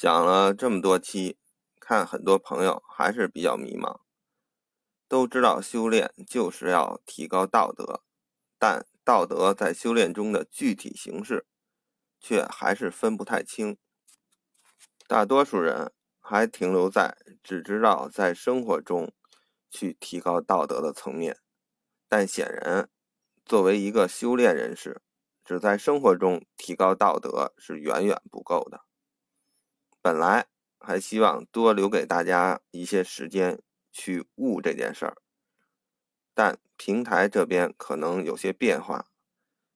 讲了这么多期，看很多朋友还是比较迷茫。都知道修炼就是要提高道德，但道德在修炼中的具体形式，却还是分不太清。大多数人还停留在只知道在生活中去提高道德的层面，但显然，作为一个修炼人士，只在生活中提高道德是远远不够的。本来还希望多留给大家一些时间去悟这件事儿，但平台这边可能有些变化，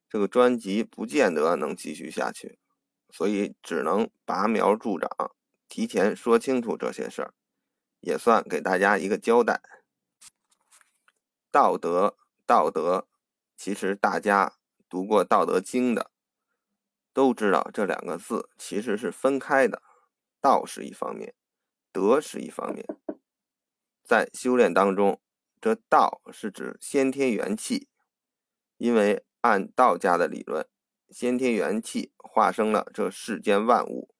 这个专辑不见得能继续下去，所以只能拔苗助长，提前说清楚这些事儿，也算给大家一个交代。道德，道德，其实大家读过《道德经》的都知道，这两个字其实是分开的。道是一方面，德是一方面。在修炼当中，这道是指先天元气，因为按道家的理论，先天元气化生了这世间万物，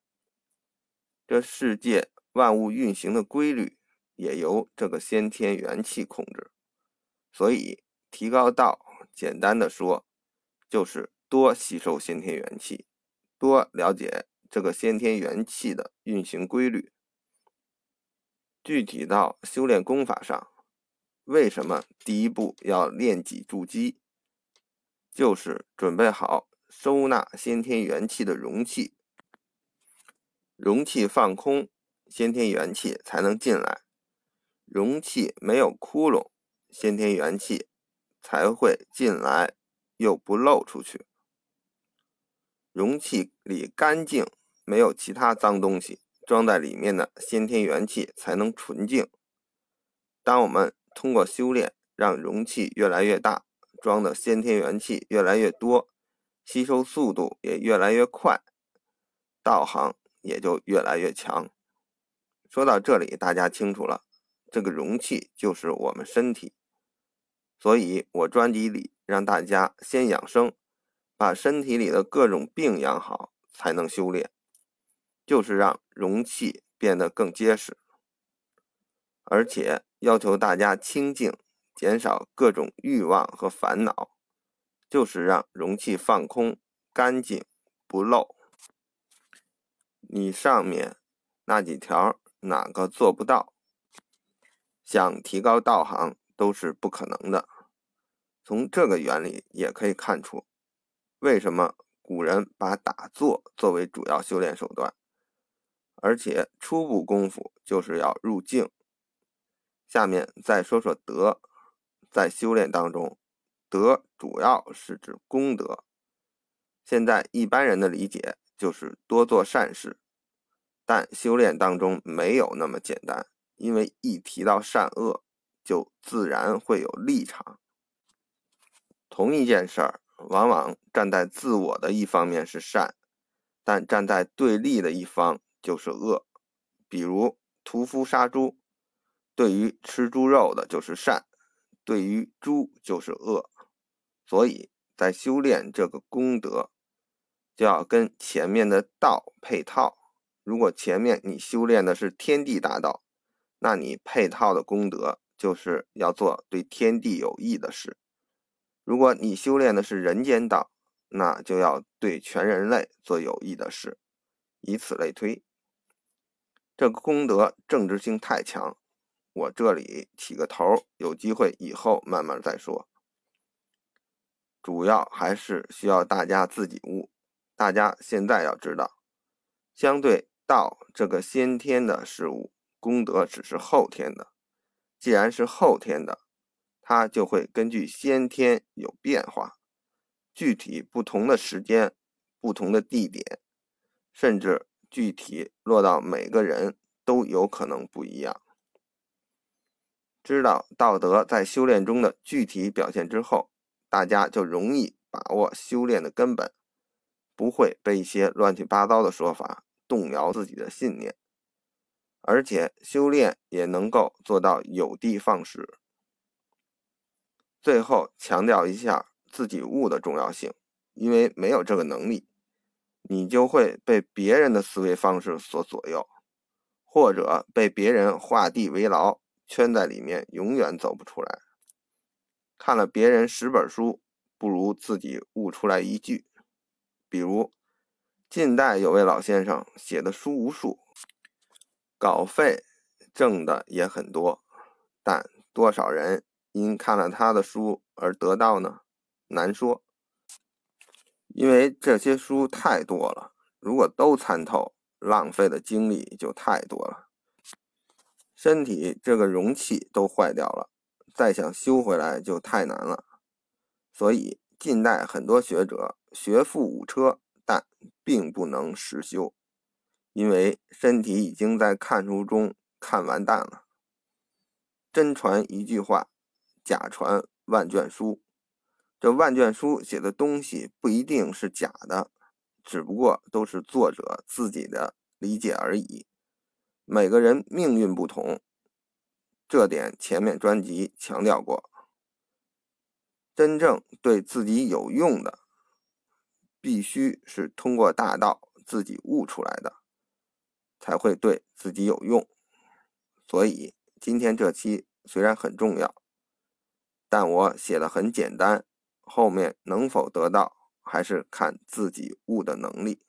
这世界万物运行的规律也由这个先天元气控制。所以，提高道，简单的说，就是多吸收先天元气，多了解。这个先天元气的运行规律，具体到修炼功法上，为什么第一步要练脊筑基？就是准备好收纳先天元气的容器，容器放空，先天元气才能进来；容器没有窟窿，先天元气才会进来又不漏出去。容器里干净。没有其他脏东西装在里面的先天元气才能纯净。当我们通过修炼让容器越来越大，装的先天元气越来越多，吸收速度也越来越快，道行也就越来越强。说到这里，大家清楚了，这个容器就是我们身体。所以我专辑里让大家先养生，把身体里的各种病养好，才能修炼。就是让容器变得更结实，而且要求大家清静，减少各种欲望和烦恼，就是让容器放空、干净、不漏。你上面那几条哪个做不到？想提高道行都是不可能的。从这个原理也可以看出，为什么古人把打坐作为主要修炼手段。而且初步功夫就是要入静。下面再说说德，在修炼当中，德主要是指功德。现在一般人的理解就是多做善事，但修炼当中没有那么简单，因为一提到善恶，就自然会有立场。同一件事儿，往往站在自我的一方面是善，但站在对立的一方。就是恶，比如屠夫杀猪，对于吃猪肉的就是善，对于猪就是恶。所以在修炼这个功德，就要跟前面的道配套。如果前面你修炼的是天地大道，那你配套的功德就是要做对天地有益的事；如果你修炼的是人间道，那就要对全人类做有益的事，以此类推。这个功德政治性太强，我这里起个头，有机会以后慢慢再说。主要还是需要大家自己悟。大家现在要知道，相对道这个先天的事物，功德只是后天的。既然是后天的，它就会根据先天有变化，具体不同的时间、不同的地点，甚至。具体落到每个人都有可能不一样。知道道德在修炼中的具体表现之后，大家就容易把握修炼的根本，不会被一些乱七八糟的说法动摇自己的信念，而且修炼也能够做到有的放矢。最后强调一下自己悟的重要性，因为没有这个能力。你就会被别人的思维方式所左右，或者被别人画地为牢，圈在里面，永远走不出来。看了别人十本书，不如自己悟出来一句。比如，近代有位老先生写的书无数，稿费挣的也很多，但多少人因看了他的书而得到呢？难说。因为这些书太多了，如果都参透，浪费的精力就太多了。身体这个容器都坏掉了，再想修回来就太难了。所以近代很多学者学富五车，但并不能实修，因为身体已经在看书中看完蛋了。真传一句话，假传万卷书。这万卷书写的东西不一定是假的，只不过都是作者自己的理解而已。每个人命运不同，这点前面专辑强调过。真正对自己有用的，必须是通过大道自己悟出来的，才会对自己有用。所以今天这期虽然很重要，但我写的很简单。后面能否得到，还是看自己悟的能力。